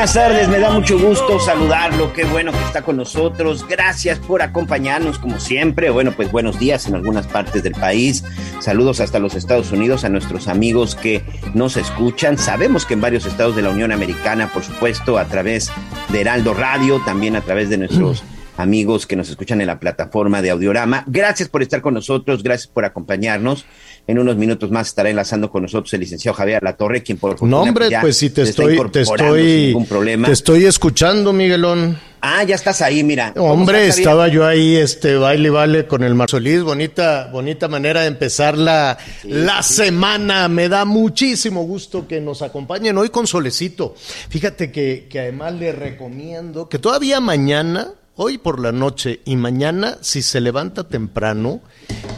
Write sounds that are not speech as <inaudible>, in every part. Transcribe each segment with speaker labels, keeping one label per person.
Speaker 1: buenas tardes, me da mucho gusto saludarlo, qué bueno que está con nosotros, gracias por acompañarnos como siempre, bueno pues buenos días en algunas partes del país, saludos hasta los Estados Unidos a nuestros amigos que nos escuchan, sabemos que en varios estados de la Unión Americana, por supuesto, a través de Heraldo Radio, también a través de nuestros amigos que nos escuchan en la plataforma de Audiorama, gracias por estar con nosotros, gracias por acompañarnos. En unos minutos más estará enlazando con nosotros el licenciado Javier Latorre, quien por
Speaker 2: No, hombre,
Speaker 1: ya
Speaker 2: pues si te estoy, te estoy, te estoy escuchando, Miguelón.
Speaker 1: Ah, ya estás ahí, mira. ¿Cómo
Speaker 2: Hombre,
Speaker 1: estás,
Speaker 2: estaba yo ahí, este, baile, y vale con el Marsolís, bonita, bonita manera de empezar la, la semana. Me da muchísimo gusto que nos acompañen hoy con Solecito. Fíjate que, que además le recomiendo que todavía mañana, hoy por la noche y mañana, si se levanta temprano,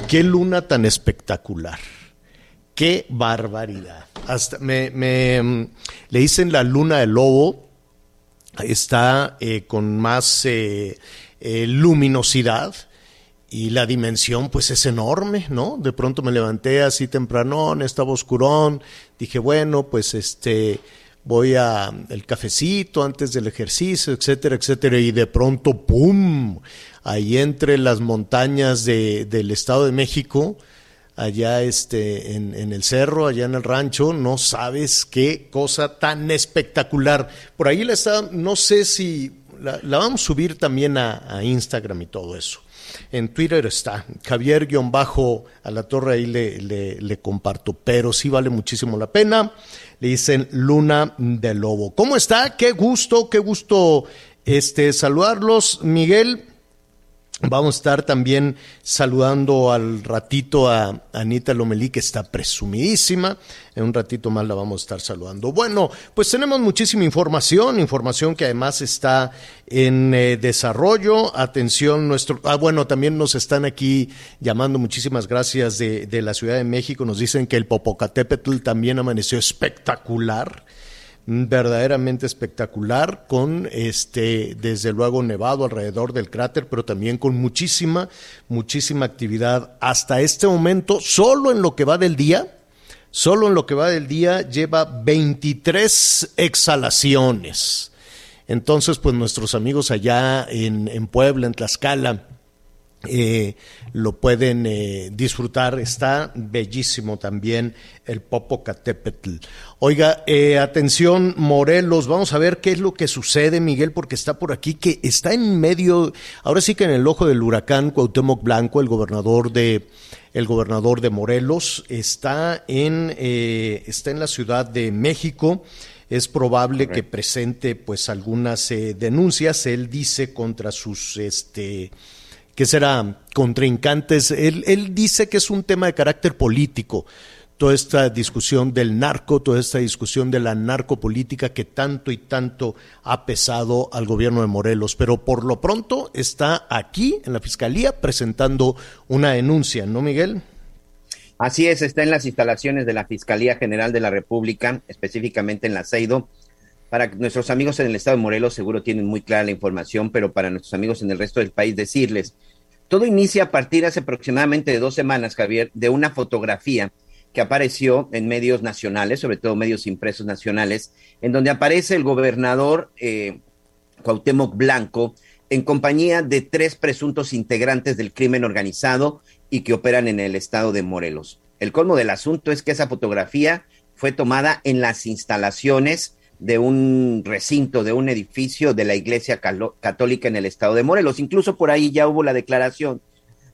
Speaker 2: qué luna tan espectacular. Qué barbaridad. Hasta me, me, mm, le dicen la luna del lobo, está eh, con más eh, eh, luminosidad y la dimensión pues es enorme, ¿no? De pronto me levanté así tempranón, estaba oscurón, dije, bueno, pues este voy a el cafecito antes del ejercicio, etcétera, etcétera, y de pronto, ¡pum! Ahí entre las montañas de, del Estado de México, allá este, en, en, el cerro, allá en el rancho, no sabes qué cosa tan espectacular. Por ahí la está, no sé si la, la vamos a subir también a, a, Instagram y todo eso. En Twitter está, Javier-Bajo a la torre, ahí le, le, le, comparto, pero sí vale muchísimo la pena. Le dicen Luna de Lobo. ¿Cómo está? Qué gusto, qué gusto este, saludarlos, Miguel. Vamos a estar también saludando al ratito a Anita Lomelí, que está presumidísima. En un ratito más la vamos a estar saludando. Bueno, pues tenemos muchísima información, información que además está en eh, desarrollo. Atención, nuestro. Ah, bueno, también nos están aquí llamando. Muchísimas gracias de, de la Ciudad de México. Nos dicen que el Popocatépetl también amaneció espectacular verdaderamente espectacular, con este, desde luego nevado alrededor del cráter, pero también con muchísima, muchísima actividad. Hasta este momento, solo en lo que va del día, solo en lo que va del día, lleva 23 exhalaciones. Entonces, pues nuestros amigos allá en, en Puebla, en Tlaxcala, eh, lo pueden eh, disfrutar. Está bellísimo también el Popocatépetl. Oiga, eh, atención, Morelos, vamos a ver qué es lo que sucede, Miguel, porque está por aquí, que está en medio, ahora sí que en el ojo del huracán Cuauhtémoc Blanco, el gobernador de el gobernador de Morelos, está en, está en la Ciudad de México es probable que presente pues algunas denuncias. Él dice contra sus este que será contrincantes. Él, él dice que es un tema de carácter político. Toda esta discusión del narco, toda esta discusión de la narcopolítica que tanto y tanto ha pesado al gobierno de Morelos. Pero por lo pronto está aquí en la fiscalía presentando una denuncia, ¿no, Miguel?
Speaker 1: Así es, está en las instalaciones de la Fiscalía General de la República, específicamente en la CEIDO. Para nuestros amigos en el estado de Morelos seguro tienen muy clara la información, pero para nuestros amigos en el resto del país decirles, todo inicia a partir hace aproximadamente de dos semanas, Javier, de una fotografía que apareció en medios nacionales, sobre todo medios impresos nacionales, en donde aparece el gobernador eh, Cuauhtémoc Blanco en compañía de tres presuntos integrantes del crimen organizado y que operan en el estado de Morelos. El colmo del asunto es que esa fotografía fue tomada en las instalaciones de un recinto, de un edificio de la Iglesia Católica en el estado de Morelos. Incluso por ahí ya hubo la declaración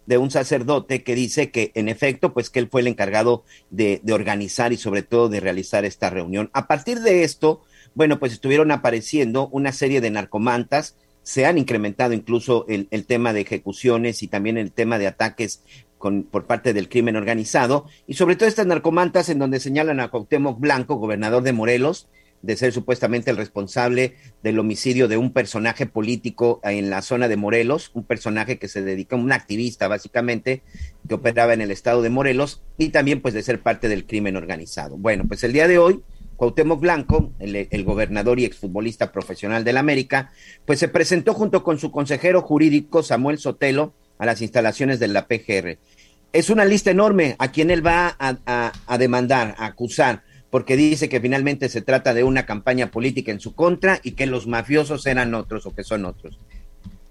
Speaker 1: de un sacerdote que dice que en efecto, pues que él fue el encargado de, organizar y sobre todo de realizar esta reunión. A partir de esto, bueno, pues estuvieron apareciendo una serie de narcomantas, se han incrementado incluso el, el tema de ejecuciones y también el tema de ataques con, por parte del crimen organizado, y sobre todo estas narcomantas en donde señalan a Cuauhtémoc Blanco, gobernador de Morelos, de ser supuestamente el responsable del homicidio de un personaje político en la zona de Morelos, un personaje que se dedica, un activista básicamente, que operaba en el estado de Morelos, y también pues de ser parte del crimen organizado. Bueno, pues el día de hoy, Cuauhtémoc Blanco, el, gobernador y exfutbolista profesional del América, pues se presentó junto con su consejero jurídico Samuel Sotelo a las instalaciones de la PGR. Es una lista enorme a quien él va a, a demandar, a acusar porque dice que finalmente se trata de una campaña política en su contra y que los mafiosos eran otros o que son otros.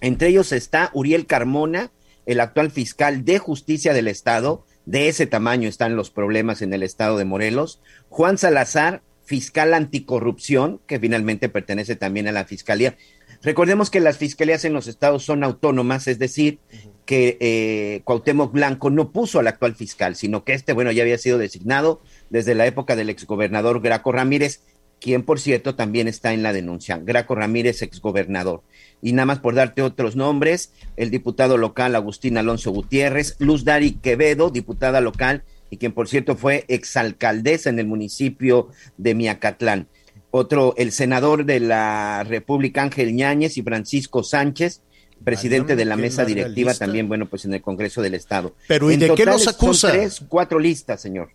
Speaker 1: Entre ellos está Uriel Carmona, el actual fiscal de justicia del Estado, de ese tamaño están los problemas en el Estado de Morelos, Juan Salazar, fiscal anticorrupción, que finalmente pertenece también a la Fiscalía. Recordemos que las fiscalías en los estados son autónomas, es decir, que eh, Cuauhtémoc Blanco no puso al actual fiscal, sino que este, bueno, ya había sido designado desde la época del exgobernador Graco Ramírez, quien por cierto también está en la denuncia. Graco Ramírez, exgobernador. Y nada más por darte otros nombres, el diputado local Agustín Alonso Gutiérrez, Luz Dari Quevedo, diputada local, y quien por cierto fue exalcaldesa en el municipio de Miacatlán. Otro, el senador de la República Ángel Ñáñez y Francisco Sánchez, presidente de la mesa directiva también, bueno, pues en el Congreso del Estado.
Speaker 2: Pero ¿y
Speaker 1: en
Speaker 2: de qué los acusa?
Speaker 1: Son tres, cuatro listas, señor.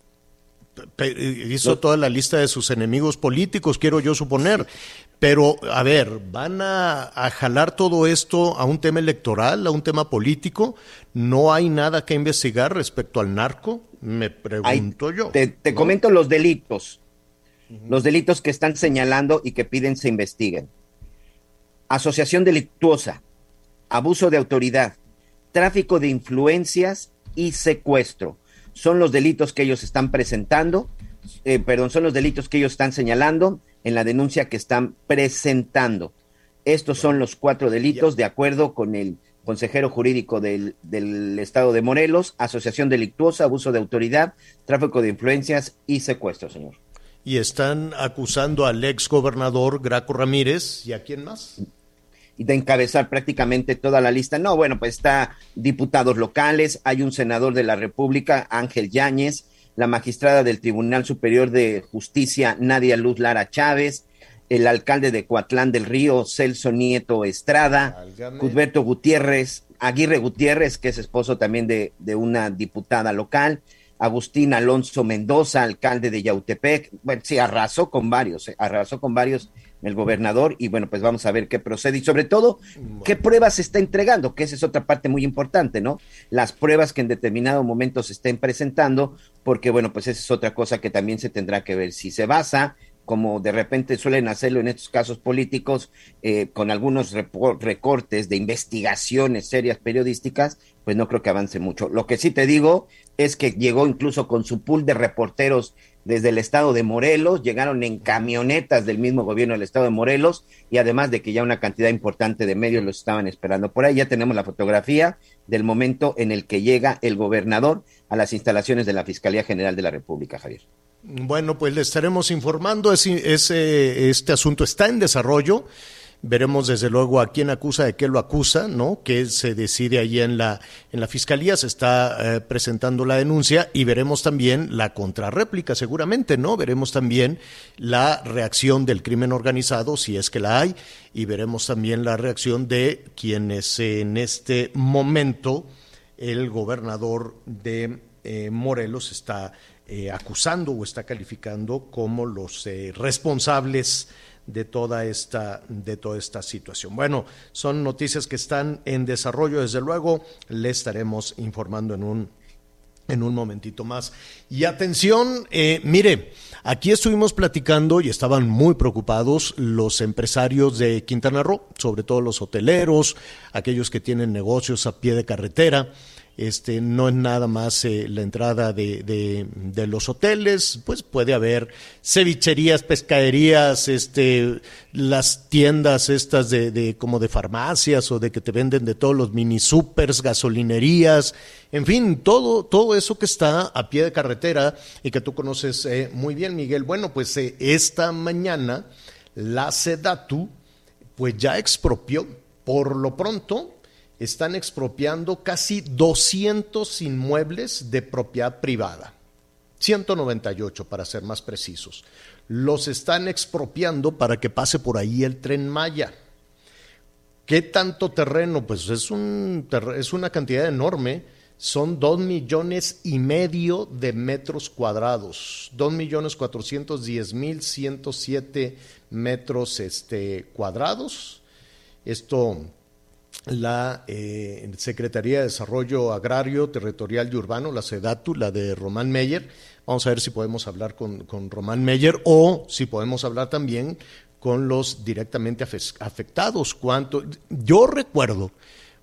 Speaker 2: Hizo toda la lista de sus enemigos políticos, quiero yo suponer. Pero, a ver, ¿van a, a, jalar todo esto a un tema electoral, a un tema político? ¿No hay nada que investigar respecto al narco? Me pregunto
Speaker 1: Ay,
Speaker 2: yo.
Speaker 1: Te, te
Speaker 2: ¿no?
Speaker 1: comento los delitos. Uh -huh. Los delitos que están señalando y que piden se investiguen. Asociación delictuosa, abuso de autoridad, tráfico de influencias y secuestro son los delitos que ellos están presentando, eh, perdón, son los delitos que ellos están señalando en la denuncia que están presentando. Estos son los cuatro delitos de acuerdo con el consejero jurídico del, del, estado de Morelos, asociación delictuosa, abuso de autoridad, tráfico de influencias y secuestro, señor.
Speaker 2: Y están acusando al ex gobernador Graco Ramírez y a quién más
Speaker 1: de encabezar prácticamente toda la lista. No, bueno, pues está diputados locales, hay un senador de la República, Ángel Yáñez, la magistrada del Tribunal Superior de Justicia, Nadia Luz Lara Chávez, el alcalde de Coatlán del Río, Celso Nieto Estrada, Cusberto Gutiérrez, Aguirre Gutiérrez, que es esposo también de, de una diputada local, Agustín Alonso Mendoza, alcalde de Yautepec, bueno, sí, arrasó con varios, eh, arrasó con varios el gobernador y bueno, pues vamos a ver qué procede y sobre todo qué pruebas se está entregando, que esa es otra parte muy importante, ¿no? Las pruebas que en determinado momento se estén presentando, porque bueno, pues esa es otra cosa que también se tendrá que ver si se basa como de repente suelen hacerlo en estos casos políticos, eh, con algunos recortes de investigaciones serias periodísticas, pues no creo que avance mucho. Lo que sí te digo es que llegó incluso con su pool de reporteros desde el estado de Morelos, llegaron en camionetas del mismo gobierno del estado de Morelos y además de que ya una cantidad importante de medios los estaban esperando. Por ahí ya tenemos la fotografía del momento en el que llega el gobernador a las instalaciones de la Fiscalía General de la República, Javier.
Speaker 2: Bueno, pues le estaremos informando, ese, este asunto está en desarrollo. Veremos desde luego a quién acusa, de qué lo acusa, ¿no? Que se decide allí en la, en la fiscalía, se está eh, presentando la denuncia y veremos también la contrarréplica, seguramente, ¿no? Veremos también la reacción del crimen organizado, si es que la hay, y veremos también la reacción de quienes en este momento el gobernador de eh, Morelos está eh, acusando o está calificando como los responsables de toda esta de toda esta situación. Bueno, son noticias que están en desarrollo, desde luego le estaremos informando en un en un momentito más. Y atención, eh, mire, aquí estuvimos platicando y estaban muy preocupados los empresarios de Quintana Roo, sobre todo los hoteleros, aquellos que tienen negocios a pie de carretera. Este, no es nada más eh, la entrada de, de, los hoteles, pues puede haber cevicherías, pescaderías, este, las tiendas estas de, de, como de farmacias o de que te venden de todos los mini supers, gasolinerías, en fin, todo, todo eso que está a pie de carretera y que tú conoces eh, muy bien, Miguel. Bueno, pues eh, esta mañana la Sedatu pues ya expropió por lo pronto están expropiando casi 200 inmuebles de propiedad privada. 198 para ser más precisos. Los están expropiando para que pase por ahí el tren Maya. ¿Qué tanto terreno? Pues es, un, es una cantidad enorme. Son dos millones y medio de metros cuadrados. Dos millones cuatrocientos diez mil ciento siete metros este, cuadrados. Esto la eh, Secretaría de Desarrollo Agrario, Territorial y Urbano, la SEDATU, la de Román Meyer. Vamos a ver si podemos hablar con, con Román Meyer o si podemos hablar también con los directamente afectados. ¿Cuánto? Yo recuerdo,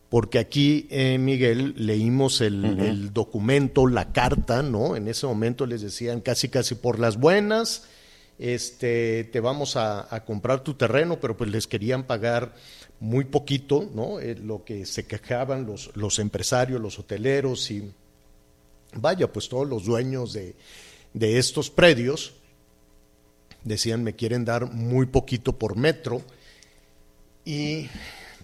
Speaker 2: porque aquí, eh, Miguel, leímos el, uh -huh. el, documento, la carta, ¿no? En ese momento les decían casi, casi por las buenas, este, te vamos a, comprar tu terreno, pero pues les querían pagar muy poquito, ¿no? Eh, lo que se quejaban los, los, empresarios, los hoteleros y vaya, pues todos los dueños de, de, estos predios decían me quieren dar muy poquito por metro y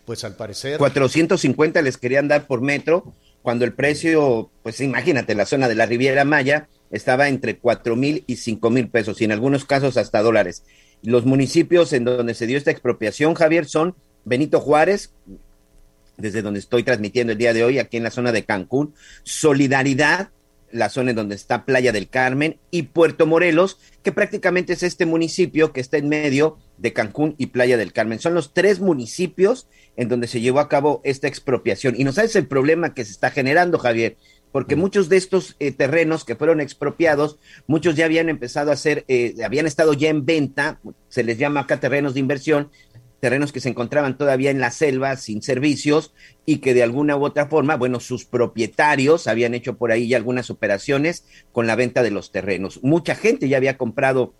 Speaker 2: pues al parecer
Speaker 1: 450 les querían dar por metro cuando el precio, pues imagínate, la zona de la Riviera Maya estaba entre cuatro mil y cinco mil pesos y en algunos casos hasta dólares. Los municipios en donde se dio esta expropiación, Javier, son Benito Juárez, desde donde estoy transmitiendo el día de hoy, aquí en la zona de Cancún, Solidaridad, la zona en donde está Playa del Carmen, y Puerto Morelos, que prácticamente es este municipio que está en medio de Cancún y Playa del Carmen. Son los tres municipios en donde se llevó a cabo esta expropiación. Y no sabes el problema que se está generando, Javier, porque muchos de estos eh, terrenos que fueron expropiados, muchos ya habían empezado a ser, eh, habían estado ya en venta, se les llama acá terrenos de inversión, terrenos que se encontraban todavía en la selva sin servicios y que de alguna u otra forma, bueno, sus propietarios habían hecho por ahí ya algunas operaciones con la venta de los terrenos. Mucha gente ya había comprado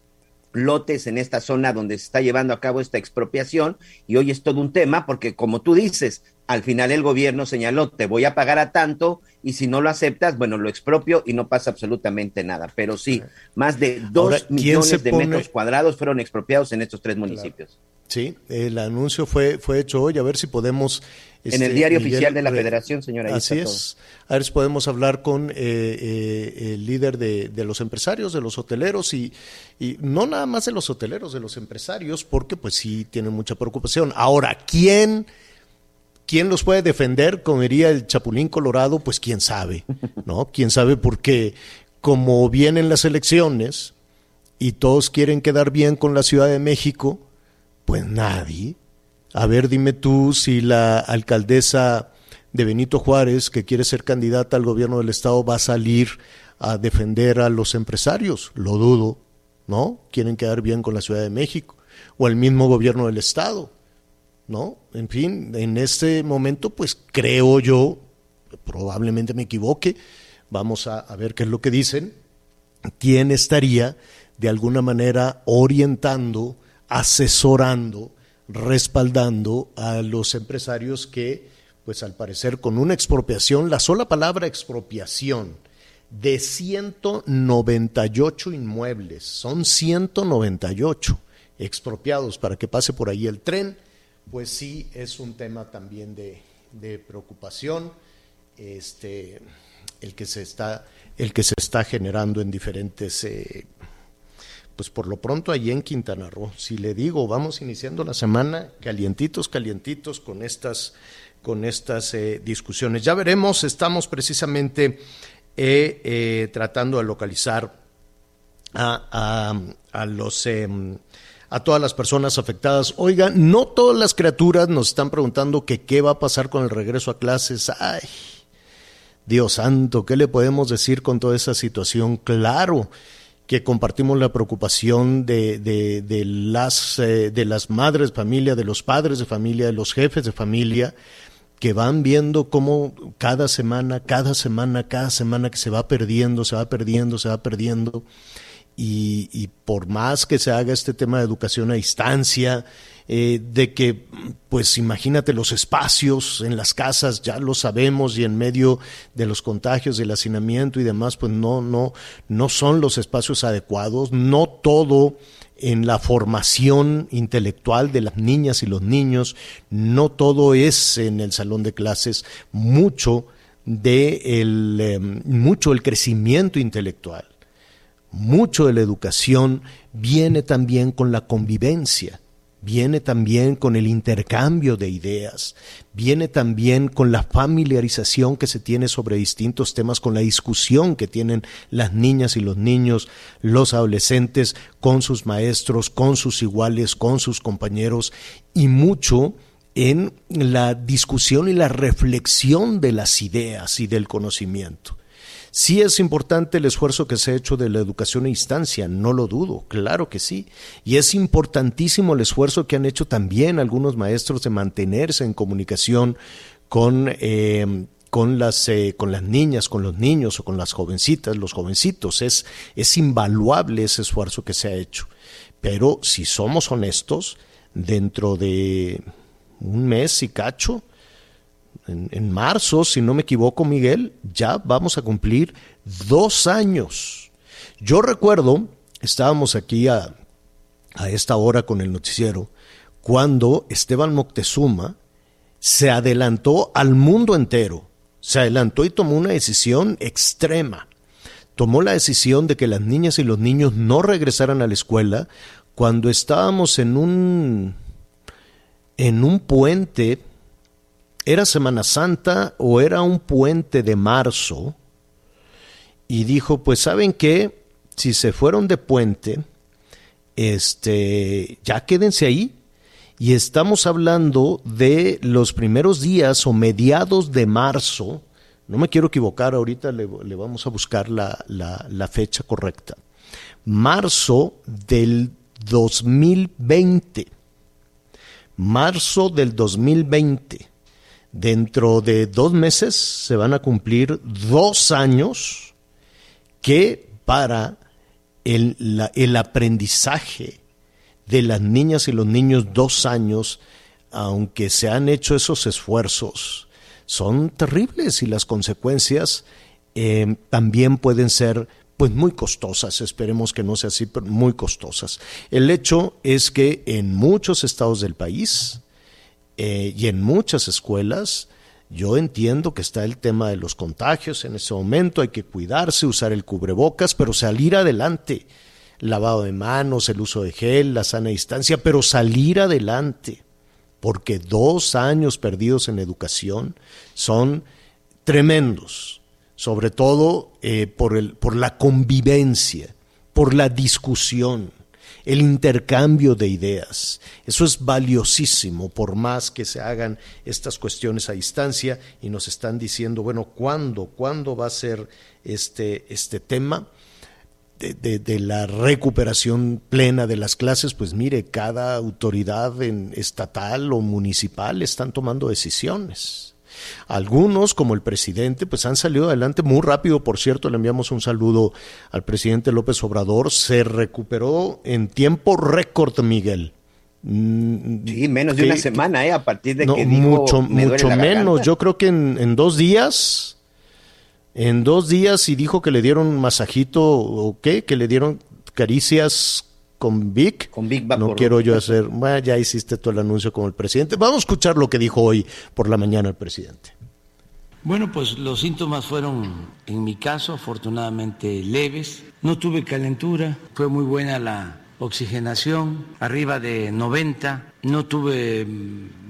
Speaker 1: lotes en esta zona donde se está llevando a cabo esta expropiación y hoy es todo un tema porque como tú dices, al final el gobierno señaló, te voy a pagar a tanto y si no lo aceptas, bueno, lo expropio y no pasa absolutamente nada. Pero sí, más de dos Ahora, millones de pone... metros cuadrados fueron expropiados en estos tres municipios.
Speaker 2: Claro. Sí, el anuncio fue, fue hecho hoy, a ver si podemos...
Speaker 1: Este, en el diario Miguel, oficial de la Federación, señora.
Speaker 2: Así es. A ver si podemos hablar con eh, eh, el líder de, de, los empresarios, de los hoteleros y, y, no nada más de los hoteleros, de los empresarios, porque pues sí tienen mucha preocupación. Ahora, ¿quién, quién los puede defender? Como diría el Chapulín Colorado, pues quién sabe, <laughs> ¿no? quién sabe porque como vienen las elecciones y todos quieren quedar bien con la Ciudad de México, pues nadie. A ver, dime tú si la alcaldesa de Benito Juárez, que quiere ser candidata al gobierno del Estado, va a salir a defender a los empresarios. Lo dudo, ¿no? Quieren quedar bien con la Ciudad de México o el mismo gobierno del Estado, ¿no? En fin, en este momento, pues creo yo, probablemente me equivoque, vamos a, a ver qué es lo que dicen, quién estaría de alguna manera orientando asesorando, respaldando a los empresarios que, pues al parecer, con una expropiación, la sola palabra expropiación, de 198 inmuebles, son 198 expropiados para que pase por ahí el tren, pues sí es un tema también de, de preocupación, este, el que se está, el que se está generando en diferentes eh, pues por lo pronto allí en Quintana Roo. Si le digo, vamos iniciando la semana calientitos, calientitos con estas, con estas eh, discusiones. Ya veremos, estamos precisamente eh, eh, tratando de localizar a, a. Em, a todas las personas afectadas. Oiga, no todas las criaturas nos están preguntando qué va a pasar con el regreso a clases. Ay, Dios santo, ¿qué le podemos decir con toda esa situación? Claro que compartimos la preocupación de, de, las, eh, de las madres de familia, de los padres de familia, de los jefes de familia, que van viendo cómo cada semana, cada semana, cada semana que se va perdiendo, se va perdiendo, se va perdiendo. Y por más que se haga este tema de educación a distancia, eh, de que, pues imagínate los espacios en las casas, ya lo sabemos, y en medio de los contagios, del hacinamiento y demás, pues no, no, no son los espacios adecuados, no todo en la formación intelectual de las niñas y los niños, no todo es en el salón de clases, mucho de el, eh, mucho el crecimiento intelectual, mucho de la educación viene también con la convivencia viene también con el intercambio de ideas, viene también con la familiarización que se tiene sobre distintos temas, con la discusión que tienen las niñas y los niños, los adolescentes con sus maestros, con sus iguales, con sus compañeros y mucho en la discusión y la reflexión de las ideas y del conocimiento. Sí es importante el esfuerzo que se ha hecho de la educación a instancia, no lo dudo, claro que sí. Y es importantísimo el esfuerzo que han hecho también algunos maestros de mantenerse en comunicación con, eh, con, las, eh, con las niñas, con los niños o con las jovencitas, los jovencitos. Es, es invaluable ese esfuerzo que se ha hecho. Pero si somos honestos, dentro de un mes y cacho, en, marzo, si no me equivoco, Miguel, ya vamos a cumplir dos años. Yo recuerdo, estábamos aquí a, a esta hora con el noticiero, cuando Esteban Moctezuma se adelantó al mundo entero, se adelantó y tomó una decisión extrema. Tomó la decisión de que las niñas y los niños no regresaran a la escuela cuando estábamos en un en un puente era Semana Santa o era un puente de marzo y dijo, pues saben qué, si se fueron de puente, este, ya quédense ahí. Y estamos hablando de los primeros días o mediados de marzo, no me quiero equivocar, ahorita le, vamos a buscar la, fecha correcta. Marzo del 2020. Marzo del 2020 Dentro de dos meses se van a cumplir dos años que para el, el aprendizaje de las niñas y los niños dos años, aunque se han hecho esos esfuerzos, son terribles y las consecuencias eh, también pueden ser pues muy costosas, esperemos que no sea así, pero muy costosas. El hecho es que en muchos estados del país, eh, y en muchas escuelas, yo entiendo que está el tema de los contagios en ese momento, hay que cuidarse, usar el cubrebocas, pero salir adelante. Lavado de manos, el uso de gel, la sana distancia, pero salir adelante. Porque dos años perdidos en educación son tremendos, sobre todo eh, por, el, por la convivencia, por la discusión el intercambio de ideas. Eso es valiosísimo, por más que se hagan estas cuestiones a distancia y nos están diciendo, bueno, ¿cuándo? ¿Cuándo va a ser este, este tema? De, de, la recuperación plena de las clases, pues mire, cada autoridad en, estatal o municipal están tomando decisiones. Algunos, como el presidente, pues han salido adelante muy rápido. Por cierto, le enviamos un saludo al presidente López Obrador. Se recuperó en tiempo récord, Miguel.
Speaker 1: Mm, sí, menos de una semana, ¿eh? A partir de que
Speaker 2: mucho, mucho menos. Yo creo que en, dos días, en dos días, y dijo que le dieron un masajito o qué, que le dieron caricias con Vic.
Speaker 1: Con Vic
Speaker 2: No quiero yo <laughs> hacer, bueno, ya hiciste todo el anuncio con el presidente. Vamos a escuchar lo que dijo hoy por la mañana el presidente.
Speaker 3: Bueno, pues los síntomas fueron, en mi caso, afortunadamente leves. No tuve calentura, fue muy buena la oxigenación, arriba de 90. No tuve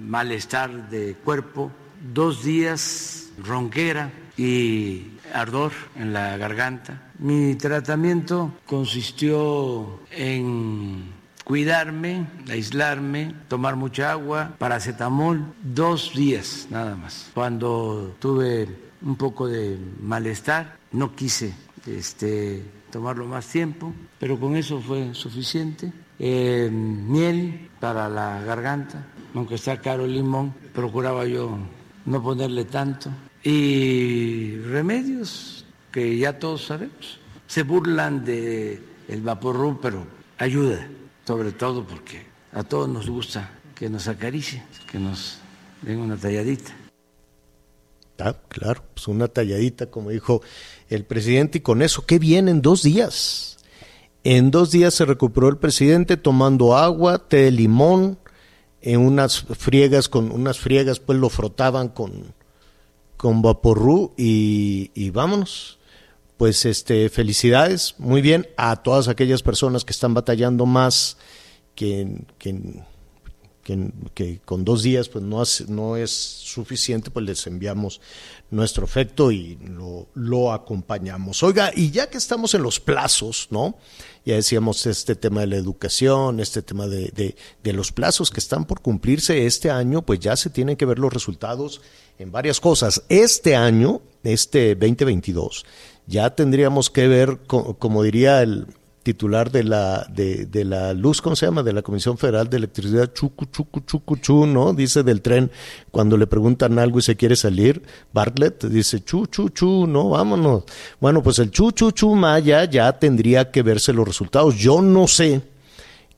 Speaker 3: malestar de cuerpo, dos días ronquera y ardor en la garganta. Mi tratamiento consistió en cuidarme, aislarme, tomar mucha agua, paracetamol, dos días nada más. Cuando tuve un poco de malestar, no quise este, tomarlo más tiempo, pero con eso fue suficiente. Eh, miel para la garganta, aunque está caro el limón, procuraba yo no ponerle tanto. Y remedios que ya todos sabemos. Se burlan de el vaporru, pero ayuda, sobre todo porque a todos nos gusta que nos acaricie, que nos den una talladita.
Speaker 2: Ah, claro, pues una talladita, como dijo el presidente, y con eso, ¿qué viene en dos días? En dos días se recuperó el presidente tomando agua, té de limón, en unas friegas, con unas friegas, pues lo frotaban con, con vaporru y, y vámonos. Pues este, felicidades, muy bien a todas aquellas personas que están batallando más que, que que, con dos días pues no, no es suficiente, pues les enviamos nuestro efecto y lo, lo, acompañamos. Oiga, y ya que estamos en los plazos, ¿no? Ya decíamos este tema de la educación, este tema de, de, de los plazos que están por cumplirse este año, pues ya se tienen que ver los resultados en varias cosas. Este año, este 2022, ya tendríamos que ver, como diría el, titular de la, de, de, la luz, ¿cómo se llama? De la Comisión Federal de Electricidad, chucu, chucu, chucu, chu, ¿no? Dice del tren, cuando le preguntan algo y se quiere salir, Bartlett dice, chu, chu, chu, no, vámonos. Bueno, pues el chu, chu, chu maya ya tendría que verse los resultados. Yo no sé,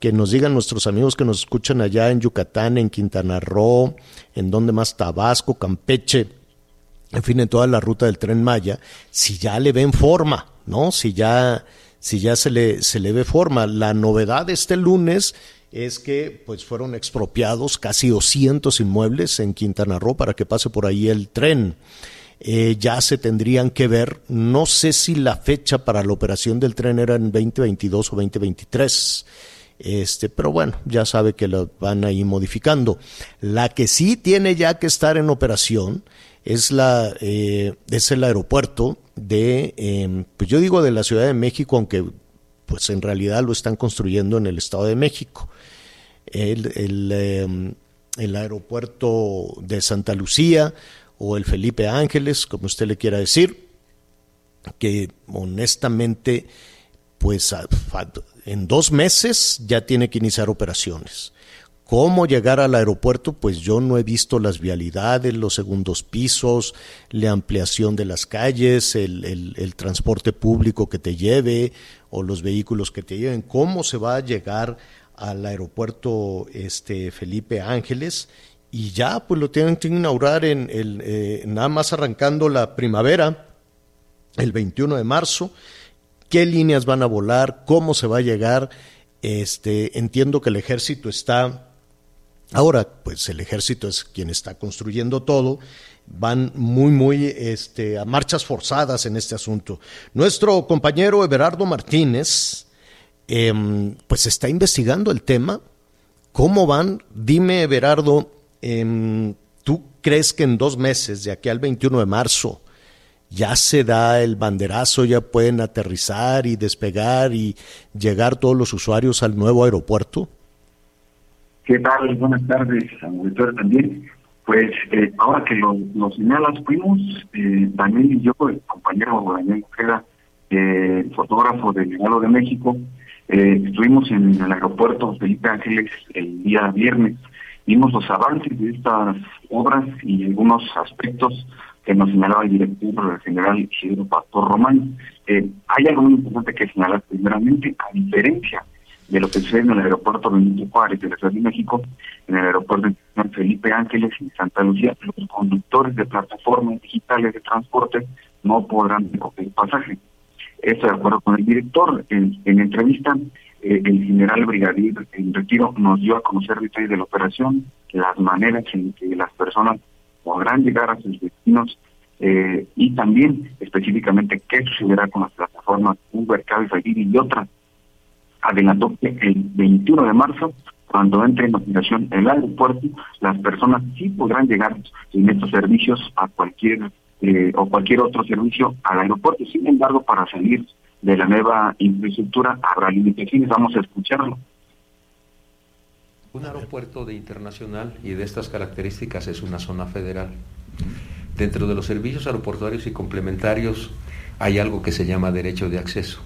Speaker 2: que nos digan nuestros amigos que nos escuchan allá en Yucatán, en Quintana Roo, en donde más Tabasco, Campeche, en fin, en toda la ruta del tren Maya, si ya le ven forma, ¿no? Si ya si ya se le, se le ve forma. La novedad de este lunes es que pues fueron expropiados casi 200 inmuebles en Quintana Roo para que pase por ahí el tren. Eh, ya se tendrían que ver, no sé si la fecha para la operación del tren era en 2022 o 2023. Este, pero bueno, ya sabe que lo van ahí modificando. La que sí tiene ya que estar en operación es la eh, es el aeropuerto de, em, pues yo digo de la Ciudad de México, aunque pues en realidad lo están construyendo en el Estado de México. El, el, em, el aeropuerto de Santa Lucía o el Felipe Ángeles, como usted le quiera decir, que honestamente, pues en dos meses ya tiene que iniciar operaciones. ¿Cómo llegar al aeropuerto? Pues yo no he visto las vialidades, los segundos pisos, la ampliación de las calles, el, transporte público que te lleve o los vehículos que te lleven. ¿Cómo se va a llegar al aeropuerto este, Felipe Ángeles? Y ya, pues lo tienen que inaugurar en el, eh, nada más arrancando la primavera, el 21 de marzo. ¿Qué líneas van a volar? ¿Cómo se va a llegar? Este, entiendo que el ejército está Ahora, pues el ejército es quien está construyendo todo, van muy, muy este, a marchas forzadas en este asunto. Nuestro compañero Everardo Martínez, em, pues está investigando el tema. ¿Cómo van? Dime, Everardo, em, ¿tú crees que en dos meses, de aquí al 21 de marzo, ya se da el banderazo, ya pueden aterrizar y despegar y llegar todos los usuarios al nuevo aeropuerto?
Speaker 4: ¿Qué tal? Buenas tardes, auditor también. Pues eh, ahora que lo, lo señalas, fuimos, eh, Daniel y yo, el compañero Daniel Ojeda, eh, fotógrafo del Legado de México, eh, estuvimos en el aeropuerto Felipe Ángeles el día viernes. Vimos los avances de estas obras y algunos aspectos que nos señalaba el director general Isidro Pastor Román. hay algo muy importante que señalar primeramente, a diferencia de lo que sucede en el aeropuerto Benito Juárez de la Ciudad de México, en el aeropuerto de Felipe Ángeles y Santa Lucía, los conductores de plataformas digitales de transporte no podrán recoger pasaje. Esto de acuerdo con el director. En, en entrevista, eh, el general brigadier en retiro nos dio a conocer detalles de la operación, las maneras en que las personas podrán llegar a sus destinos eh, y también específicamente qué sucederá con las plataformas Uber, Cabify y otras adelantó que el 21 de marzo, cuando entre en operación el aeropuerto, las personas sí podrán llegar en estos servicios a cualquier eh, o cualquier otro servicio al aeropuerto. Sin embargo, para salir de la nueva infraestructura habrá limitaciones. Vamos a escucharlo.
Speaker 5: Un aeropuerto de internacional y de estas características es una zona federal. Dentro de los servicios aeroportuarios y complementarios hay algo que se llama derecho de acceso.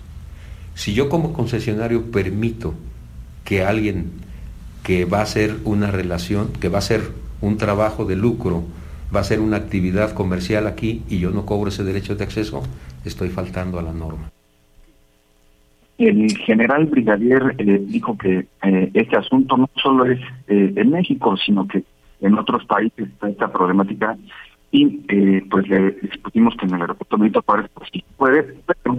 Speaker 5: Si yo como concesionario permito que alguien que va a hacer una relación, que va a hacer un trabajo de lucro, va a hacer una actividad comercial aquí y yo no cobro ese derecho de acceso, estoy faltando a la norma.
Speaker 4: El general brigadier eh, dijo que eh, este asunto no solo es eh, en México, sino que en otros países está esta problemática y eh, pues le discutimos que en el aeropuerto Benito Juárez pues sí puede, pero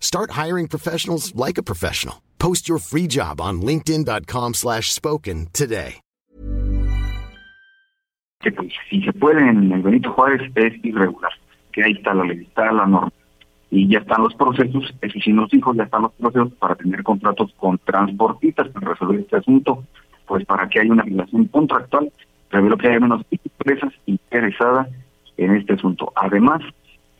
Speaker 6: Start hiring professionals like a professional. Post your free job on linkedin.com/spoken slash spoken today.
Speaker 4: que pues si se puede en el Benito Juárez es irregular, que ahí está la ley, está la norma. Y ya están los procesos, eso sí nos dijo, ya están los procesos para tener contratos con transportistas para resolver este asunto, pues para que haya una relación contractual, reveló que hay menos empresas interesadas en este asunto. Además,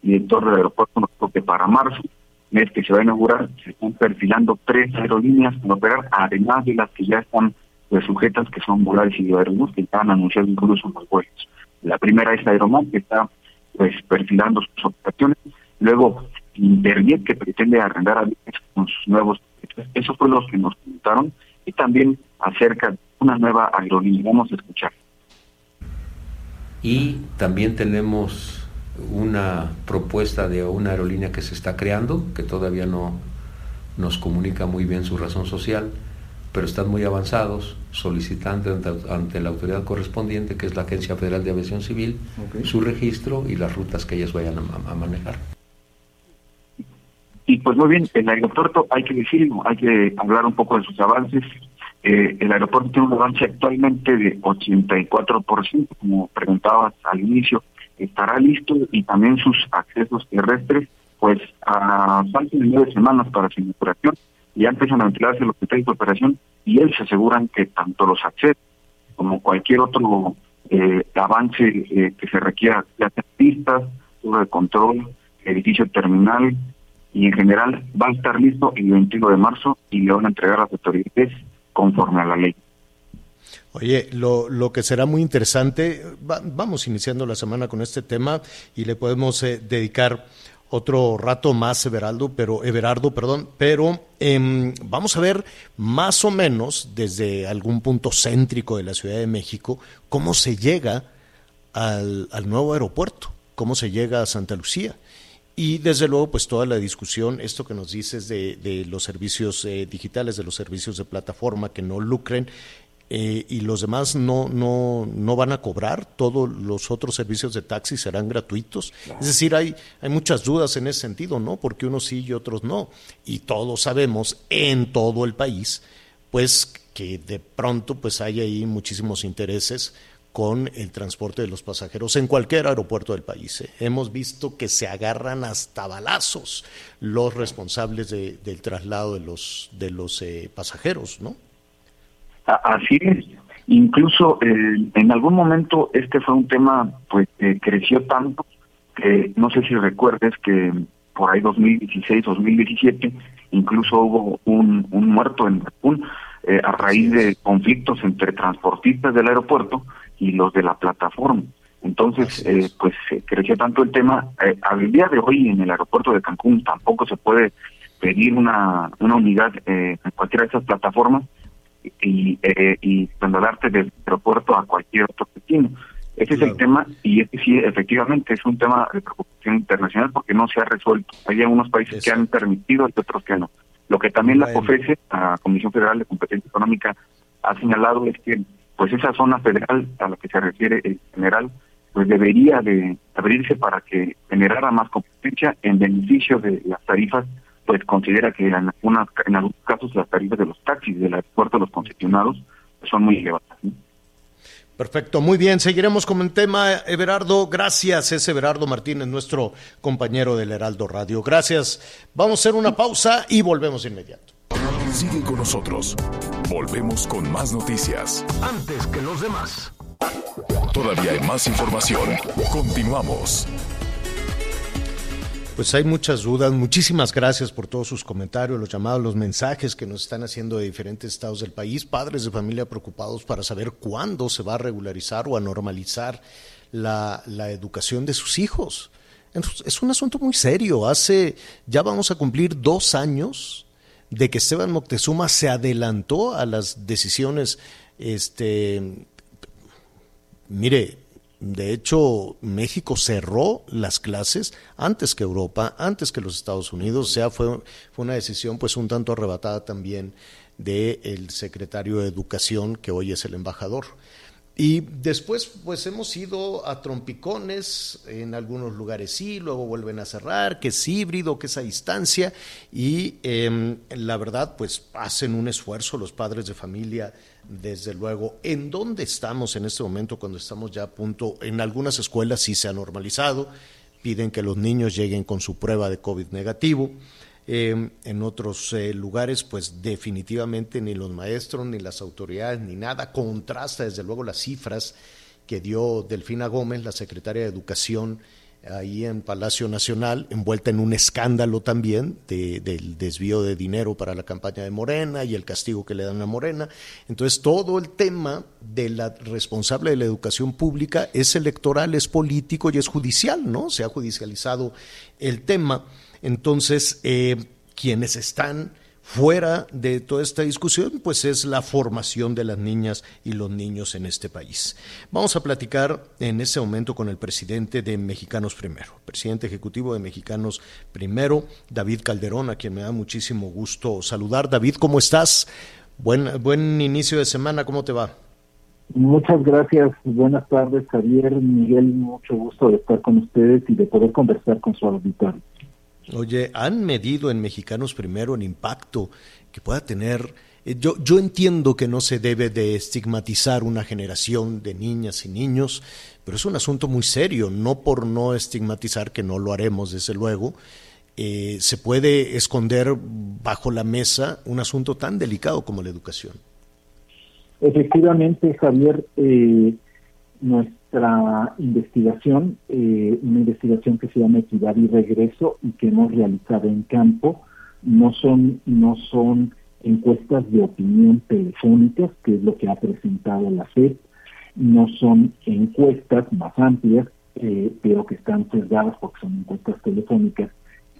Speaker 4: el director del aeropuerto nos dijo que para marzo, mes que se va a inaugurar, se están perfilando tres aerolíneas para operar, además de las que ya están pues, sujetas, que son Volaris y Aerobús, que están anunciando incluso los vuelos. La primera es Aeromar, que está pues perfilando sus operaciones. Luego, Interjet, que pretende arrendar aviones con sus nuevos Eso fue lo que nos preguntaron. Y también acerca de una nueva aerolínea. Vamos a escuchar.
Speaker 5: Y también tenemos una propuesta de una aerolínea que se está creando, que todavía no nos comunica muy bien su razón social, pero están muy avanzados solicitando ante, ante la autoridad correspondiente, que es la Agencia Federal de Aviación Civil, su registro y las rutas que ellas vayan a, a manejar.
Speaker 4: Y pues muy bien, el aeropuerto, hay que decirlo, hay que hablar un poco de sus avances. Eh, el aeropuerto tiene un avance actualmente de 84%, como preguntabas al inicio, estará listo y también sus accesos terrestres, pues a falta de nueve semanas para su inauguración, ya empiezan a ventilarse los detalles de operación y ellos aseguran que tanto los accesos como cualquier otro eh, avance eh, que se requiera, ya sea pistas, de control, edificio terminal, y en general va a estar listo el 21 de marzo y le van a entregar a las autoridades conforme a la ley.
Speaker 2: Oye, lo, lo que será muy interesante, va- vamos iniciando la semana con este tema y le podemos eh, dedicar otro rato más, Everaldo, pero Everardo, perdón, pero em, vamos a ver más o menos desde algún punto céntrico de la Ciudad de México cómo se llega al, al nuevo aeropuerto, cómo se llega a Santa Lucía. Y desde luego, pues toda la discusión, esto que nos dices de, de los servicios eh, digitales, de los servicios de plataforma que no lucren eh, y los demás no, no, no van a cobrar, todos los otros servicios de taxi serán gratuitos. Es decir, hay, hay muchas dudas en ese sentido, ¿no? Porque unos sí y otros no. Y todos sabemos en todo el país, pues que de pronto pues hay ahí muchísimos intereses con el transporte de los pasajeros en cualquier aeropuerto del país. ¿eh? Hemos visto que se agarran hasta balazos los responsables de- del traslado de los, de los eh, pasajeros, ¿no?
Speaker 4: Así es. Incluso eh, en algún momento este fue un tema pues que creció tanto que no sé si recuerdes que por ahí 2016, 2017 incluso hubo un, un muerto en Cancún eh, a raíz de conflictos entre transportistas del aeropuerto y los de la plataforma. Entonces, eh, pues eh, creció tanto el tema. Eh, al día de hoy en el aeropuerto de Cancún tampoco se puede pedir una, una unidad eh, en cualquiera de esas plataformas y, eh, y trasladarte del aeropuerto a cualquier otro destino. Ese es el tema y este sí, efectivamente, es un tema de preocupación internacional porque no se ha resuelto. Hay algunos países que han permitido y otros que no. Lo que también la
Speaker 2: Bueno.
Speaker 4: COFESE, la Comisión Federal de Competencia Económica, ha señalado es que pues esa zona federal a la que se refiere el general, pues debería de abrirse para que generara más competencia en beneficio de las tarifas, pues considera que en, algunas, en algunos casos las tarifas de los taxis del aeropuerto, los concesionados, son muy elevadas.
Speaker 2: Perfecto, muy bien, seguiremos con el tema, Everardo. Gracias, es Everardo Martínez, nuestro compañero del Heraldo Radio. Gracias. Vamos a hacer una pausa y volvemos de inmediato.
Speaker 7: Sigue con nosotros. Volvemos con más noticias.
Speaker 8: Antes que los demás.
Speaker 7: Todavía hay más información. Continuamos.
Speaker 2: Pues hay muchas dudas. Muchísimas gracias por todos sus comentarios, los llamados, los mensajes que nos están haciendo de diferentes estados del país. Padres de familia preocupados para saber cuándo se va a regularizar o a normalizar la, la educación de sus hijos. Es un asunto muy serio. Hace, ya vamos a cumplir dos años de que Esteban Moctezuma se adelantó a las decisiones, este, mire, de hecho, México cerró las clases antes que Europa, antes que los Estados Unidos. O sea, fue, fue una decisión pues un tanto arrebatada también del secretario de Educación, que hoy es el embajador. Y después, pues hemos ido a trompicones, en algunos lugares sí, luego vuelven a cerrar, que es híbrido, que es a distancia, y em, la verdad, pues hacen un esfuerzo los padres de familia, desde luego. ¿En dónde estamos en este momento cuando estamos ya a punto? En algunas escuelas sí se ha normalizado, piden que los niños lleguen con su prueba de COVID negativo. Eh, en otros eh, lugares, pues definitivamente ni los maestros, ni las autoridades, ni nada contrasta, desde luego, las cifras que dio Delfina Gómez, la secretaria de Educación, ahí en Palacio Nacional, envuelta en un escándalo también del desvío de dinero para la campaña de Morena y el castigo que le dan a Morena. Entonces, todo el tema de la responsable de la educación pública es electoral, es político y es judicial, ¿no? Se ha judicializado el tema. Entonces, eh, quienes están fuera de toda esta discusión, pues es la formación de las niñas y los niños en este país. Vamos a platicar en este momento con el presidente de Mexicanos Primero, presidente ejecutivo de Mexicanos Primero, David Calderón, a quien me da muchísimo gusto saludar. David, ¿cómo estás? Buen, buen inicio de semana, ¿cómo te va?
Speaker 9: Muchas gracias, buenas tardes Javier, Miguel, mucho gusto de estar con ustedes y de poder conversar con su auditorio.
Speaker 2: Oye, ¿han medido en Mexicanos Primero el impacto que pueda tener? Eh, yo, yo entiendo que no se debe de estigmatizar una generación de niñas y niños, pero es un asunto muy serio, no por no estigmatizar, que no lo haremos desde luego, eh, se puede esconder bajo la mesa un asunto tan delicado como la educación.
Speaker 9: Efectivamente, Javier, eh, nuestra investigación, eh, una investigación que se llama Equidad y Regreso y que hemos realizado en campo, no son, no son encuestas de opinión telefónicas, que es lo que ha presentado la FED, no son encuestas más amplias, eh, pero que están sesgadas porque son encuestas telefónicas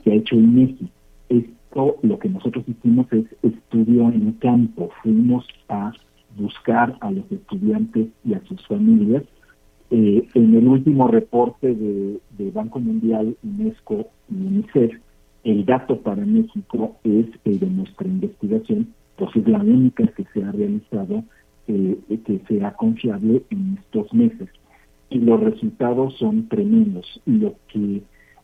Speaker 9: que ha hecho INEGI. Esto, lo que nosotros hicimos es estudio en campo, fuimos a buscar a los estudiantes y a sus familias. Eh, en el último reporte de, Banco Mundial, UNESCO y UNICEF, el dato para México es el de nuestra investigación, pues es la única que se ha realizado eh, que sea confiable en estos meses. Y los resultados son tremendos. Lo que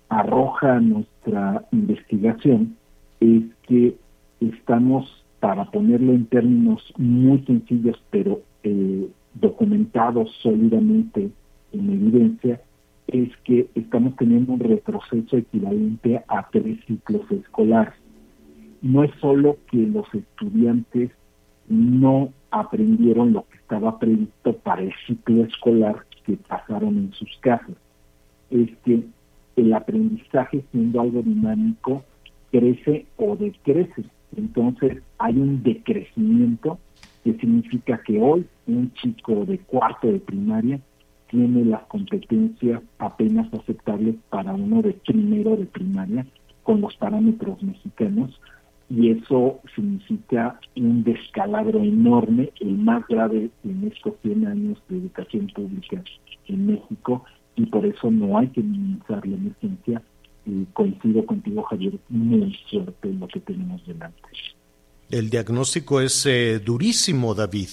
Speaker 9: arroja nuestra investigación es que estamos para ponerlo en términos muy sencillos, pero documentados sólidamente en evidencia, es que estamos teniendo un retroceso equivalente a tres ciclos escolares. No es solo que los estudiantes no aprendieron lo que estaba previsto para el ciclo escolar que pasaron en sus casas, es que el aprendizaje siendo algo dinámico crece o decrece. Entonces hay un decrecimiento que significa que hoy un chico de cuarto de primaria tiene las competencias apenas aceptables para uno de primero de primaria con los parámetros mexicanos y eso significa un descalabro enorme, el más grave en estos 100 años de educación pública en México y por eso no hay que minimizar la emergencia coincido contigo, Javier, muy fuerte lo que tenemos delante.
Speaker 2: El diagnóstico es eh, durísimo, David.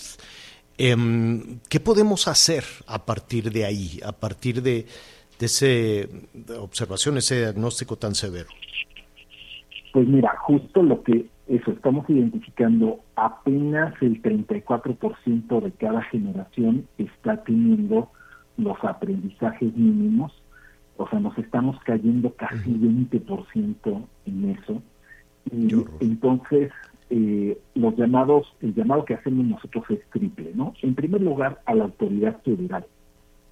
Speaker 2: Em, ¿Qué podemos hacer a partir de ahí, a partir de, de ese observación, ese diagnóstico tan severo?
Speaker 9: Pues mira, justo lo que eso, estamos identificando apenas el 34% de cada generación está teniendo los aprendizajes mínimos, o sea, nos estamos cayendo casi 20% en eso. Y entonces, eh, los llamados, el llamado que hacemos nosotros es triple, ¿no? En primer lugar, a la autoridad federal.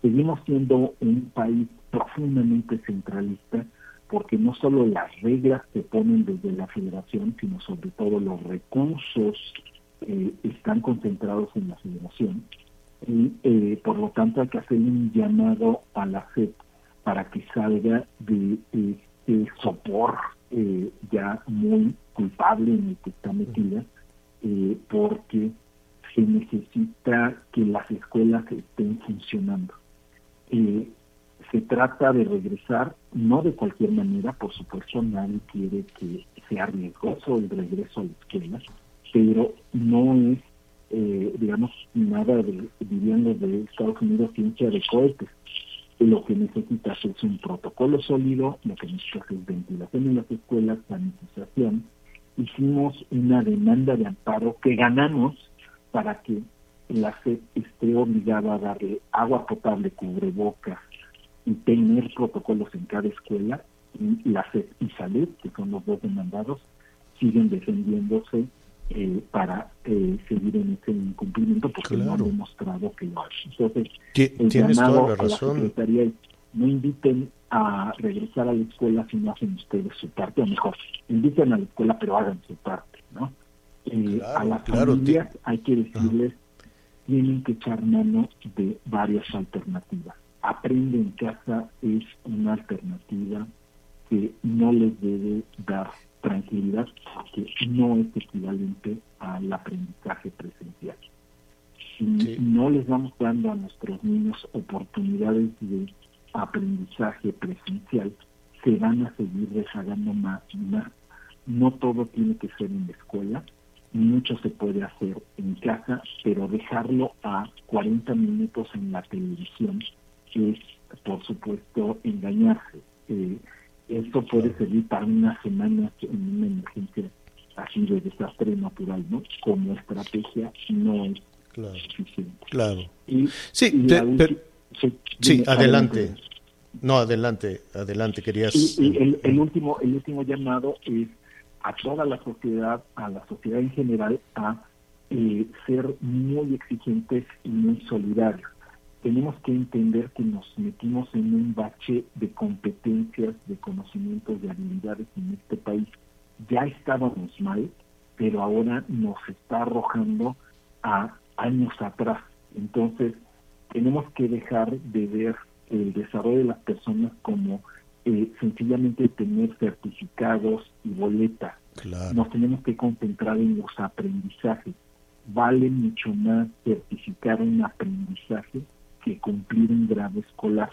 Speaker 9: Seguimos siendo un país profundamente centralista, porque no solo las reglas se ponen desde la federación, sino sobre todo los recursos eh, están concentrados en la federación. Y eh, por lo tanto hay que hacer un llamado a la FED para que salga de este sopor eh, ya muy culpable en el que está metida, porque se necesita que las escuelas estén funcionando. Eh, se trata de regresar, no de cualquier manera, por supuesto, nadie quiere que sea riesgoso el regreso a la escuela, pero no es, eh, digamos, nada de, viviendo de Estados Unidos, ciencia de cohetes. Lo que necesitas es un protocolo sólido, lo que necesitas es ventilación en las escuelas, sanitización. Hicimos una demanda de amparo que ganamos para que la FED esté obligada a darle agua potable, cubrebocas, y tener protocolos en cada escuela y la FED y Salud, que son los dos demandados, siguen defendiéndose eh, para eh, seguir en ese incumplimiento porque no han demostrado que lo hacen. Entonces, el llamado a la Secretaría es no inviten a regresar a la escuela si no hacen ustedes su parte, o mejor, inviten a la escuela pero hagan su parte, ¿no? Eh, a las familias hay que decirles, tienen que echar mano de varias alternativas aprende en casa es una alternativa que no les debe dar tranquilidad porque no es equivalente al aprendizaje presencial. Si no les vamos dando a nuestros niños oportunidades de aprendizaje presencial, se van a seguir rezagando más y más. No todo tiene que ser en la escuela, mucho se puede hacer en casa, pero dejarlo a 40 minutos en la televisión es, por supuesto, engañarse. Eh, esto puede servir para una semana en una emergencia así de desastre natural, ¿no? Como estrategia no es suficiente.
Speaker 2: Claro. sí, sí, adelante. No, adelante, adelante, querías...
Speaker 9: Y, el, último, el último llamado es a toda la sociedad, a la sociedad en general, a eh, ser muy exigentes y muy solidarios tenemos que entender que nos metimos en un bache de competencias, de conocimientos, de habilidades en este país. Ya estábamos mal, pero ahora nos está arrojando a años atrás. Entonces, tenemos que dejar de ver el desarrollo de las personas como eh, sencillamente tener certificados y boletas. Nos tenemos que concentrar en los aprendizajes. Vale mucho más certificar un aprendizaje que cumplir un grado escolar.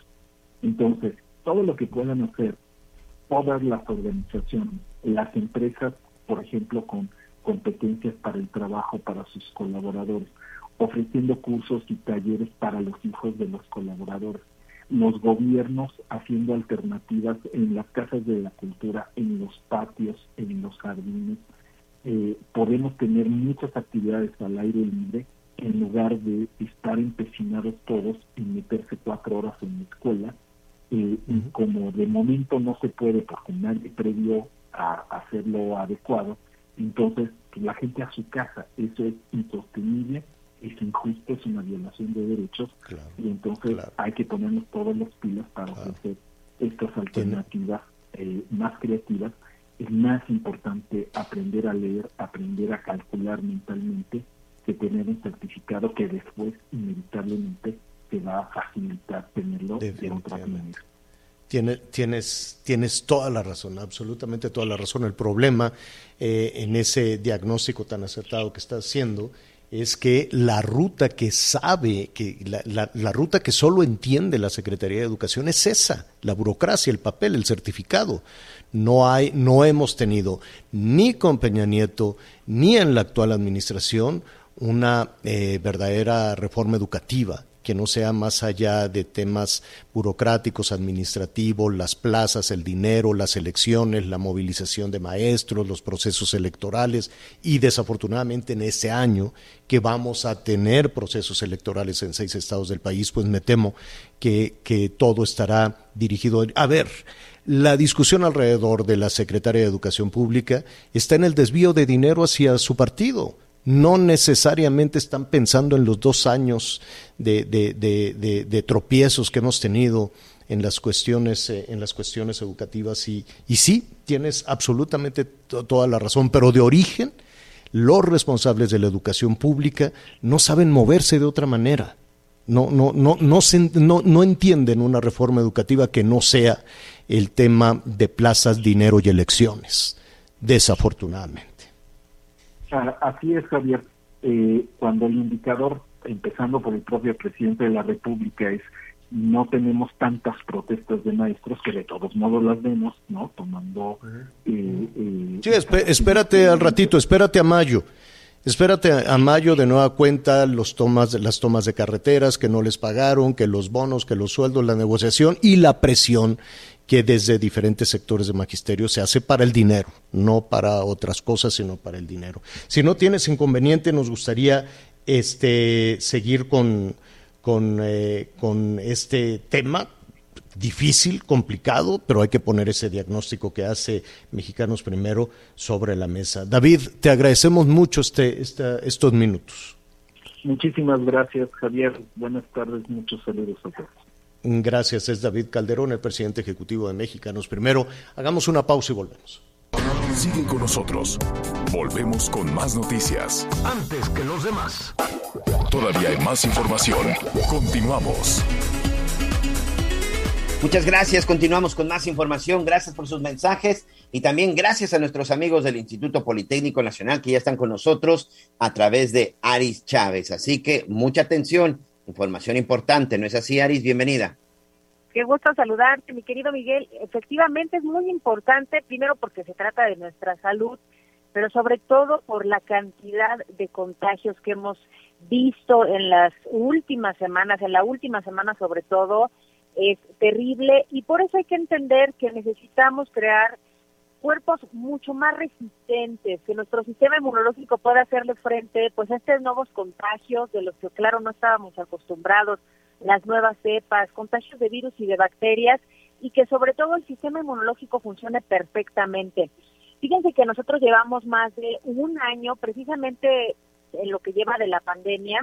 Speaker 9: Entonces, todo lo que puedan hacer todas las organizaciones, las empresas, por ejemplo, con competencias para el trabajo para sus colaboradores, ofreciendo cursos y talleres para los hijos de los colaboradores, los gobiernos haciendo alternativas en las casas de la cultura, en los patios, en los jardines. Eh, podemos tener muchas actividades al aire libre en lugar de estar empecinados todos en meterse cuatro horas en la escuela, eh, y como de momento no se puede porque nadie previó a hacerlo adecuado, entonces pues, la gente a su casa, eso es insostenible, es injusto, es una violación de derechos, y entonces hay que ponernos todos los pilas para ofrecer estas alternativas eh, más creativas. Es más importante aprender a leer, aprender a calcular mentalmente, que tener un certificado que después inevitablemente te va a facilitar tenerlo de otra manera.
Speaker 2: tienes, tienes toda la razón, absolutamente toda la razón. El problema eh, en ese diagnóstico tan acertado que estás haciendo es que la ruta que sabe, que la, la, ruta que solo entiende la Secretaría de Educación es esa, la burocracia, el papel, el certificado. No hay, no hemos tenido ni con Peña Nieto ni en la actual administración una eh, verdadera reforma educativa que no sea más allá de temas burocráticos, administrativos, las plazas, el dinero, las elecciones, la movilización de maestros, los procesos electorales y desafortunadamente en este año que vamos a tener procesos electorales en seis estados del país, pues me temo que, que todo estará dirigido a ver. La discusión alrededor de la secretaria de Educación Pública está en el desvío de dinero hacia su partido no necesariamente están pensando en los dos años de, tropiezos que hemos tenido en las cuestiones, eh, en las cuestiones educativas. Y, y sí, tienes absolutamente toda la razón, pero de origen, los responsables de la educación pública no saben moverse de otra manera. No, no, no, no, no, no entienden una reforma educativa que no sea el tema de plazas, dinero y elecciones, desafortunadamente.
Speaker 9: Así es, Javier. Eh, cuando el indicador, empezando por el propio presidente de la República, es no tenemos tantas protestas de maestros que de todos modos las vemos, ¿no? Tomando...
Speaker 2: Eh, eh, sí, espérate al ratito, espérate a mayo. Espérate a mayo de nueva cuenta los tomas, las tomas de carreteras que no les pagaron, que los bonos, que los sueldos, la negociación y la presión que desde diferentes sectores de magisterio se hace para el dinero, no para otras cosas, sino para el dinero. Si no tienes inconveniente, nos gustaría este, seguir con, con, eh, este tema difícil, complicado, pero hay que poner ese diagnóstico que hace Mexicanos Primero sobre la mesa. David, te agradecemos mucho este, estos minutos.
Speaker 9: Muchísimas gracias, Javier. Buenas tardes, muchos saludos a todos.
Speaker 2: Gracias, es David Calderón, el presidente ejecutivo de Mexicanos Primero. Hagamos una pausa y volvemos.
Speaker 7: Siguen con nosotros. Volvemos con más noticias.
Speaker 8: Antes que los demás.
Speaker 7: Todavía hay más información. Continuamos.
Speaker 1: Muchas gracias. Continuamos con más información. Gracias por sus mensajes y también gracias a nuestros amigos del Instituto Politécnico Nacional que ya están con nosotros a través de Aris Chávez. Así que mucha atención Información importante, ¿no es así, Aris? Bienvenida.
Speaker 10: Qué gusto saludarte, mi querido Miguel. Efectivamente es muy importante, primero porque se trata de nuestra salud, pero sobre todo por la cantidad de contagios que hemos visto en las últimas semanas, en la última semana sobre todo, es terrible y por eso hay que entender que necesitamos crear cuerpos mucho más resistentes, que nuestro sistema inmunológico pueda hacerle frente pues a estos nuevos contagios de los que claro no estábamos acostumbrados, las nuevas cepas, contagios de virus y de bacterias y que sobre todo el sistema inmunológico funcione perfectamente. Fíjense que nosotros llevamos más de un año precisamente en lo que lleva de la pandemia,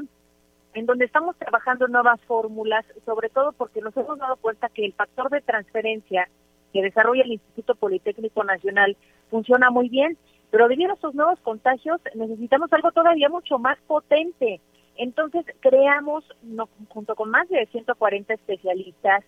Speaker 10: en donde estamos trabajando nuevas fórmulas, sobre todo porque nos hemos dado cuenta que el factor de transferencia que desarrolla el Instituto Politécnico Nacional funciona muy bien, pero debido a estos nuevos contagios necesitamos algo todavía mucho más potente. Entonces creamos, junto con más de 140 especialistas,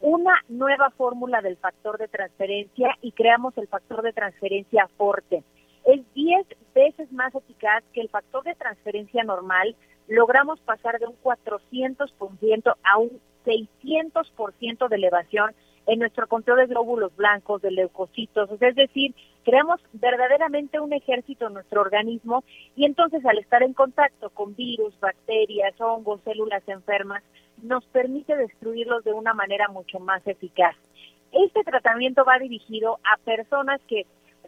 Speaker 10: una nueva fórmula del factor de transferencia y creamos el factor de transferencia Forte. Es 10 veces más eficaz que el factor de transferencia normal. Logramos pasar de un 400% a un 600% de elevación en nuestro conteo de glóbulos blancos, de leucocitos, es decir, creamos verdaderamente un ejército en nuestro organismo y entonces al estar en contacto con virus, bacterias, hongos, células enfermas, nos permite destruirlos de una manera mucho más eficaz. Este tratamiento va dirigido a personas que,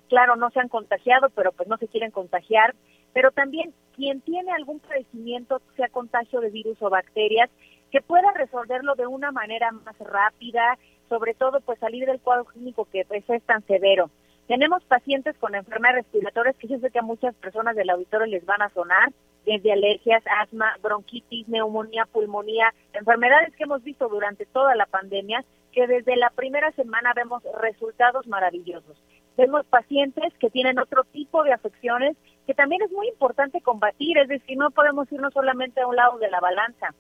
Speaker 10: claro, no se han contagiado, pero pues no se quieren contagiar, pero también quien tiene algún padecimiento, sea contagio de virus o bacterias, que pueda resolverlo de una manera más rápida, sobre todo pues salir del cuadro clínico que pues, es tan severo. Tenemos pacientes con enfermedades respiratorias que yo sé que a muchas personas del auditorio les van a sonar, desde alergias, asma, bronquitis, neumonía, pulmonía, enfermedades que hemos visto durante toda la pandemia, que desde la primera semana vemos resultados maravillosos. Vemos pacientes que tienen otro tipo de afecciones que también es muy importante combatir, es decir, no podemos irnos solamente a un lado de la balanza.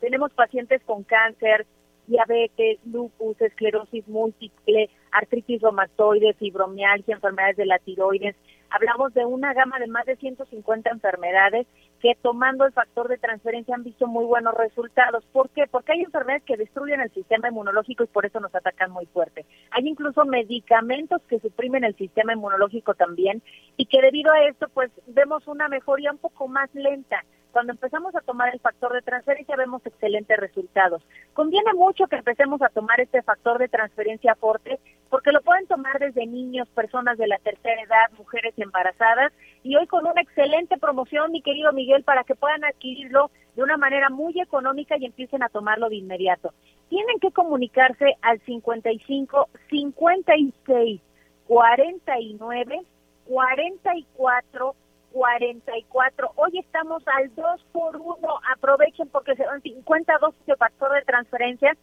Speaker 10: Tenemos pacientes con cáncer, diabetes, lupus, esclerosis múltiple, artritis reumatoide, fibromialgia, enfermedades de la tiroides. Hablamos de una gama de más de 150 enfermedades que tomando el factor de transferencia han visto muy buenos resultados. ¿Por qué? Porque hay enfermedades que destruyen el sistema inmunológico y por eso nos atacan muy fuerte. Hay incluso medicamentos que suprimen el sistema inmunológico también y que debido a esto pues vemos una mejoría un poco más lenta cuando empezamos a tomar el factor de transferencia vemos excelentes resultados. Conviene mucho que empecemos a tomar este factor de transferencia fuerte porque lo pueden tomar desde niños, personas de la tercera edad, mujeres embarazadas y hoy con una excelente promoción, mi querido Miguel, para que puedan adquirirlo de una manera muy económica y empiecen a tomarlo de inmediato. Tienen que comunicarse al 55 56 49 44 44. Hoy estamos al 2 por 1. Aprovechen porque se dan 50 dosis de factor de transferencia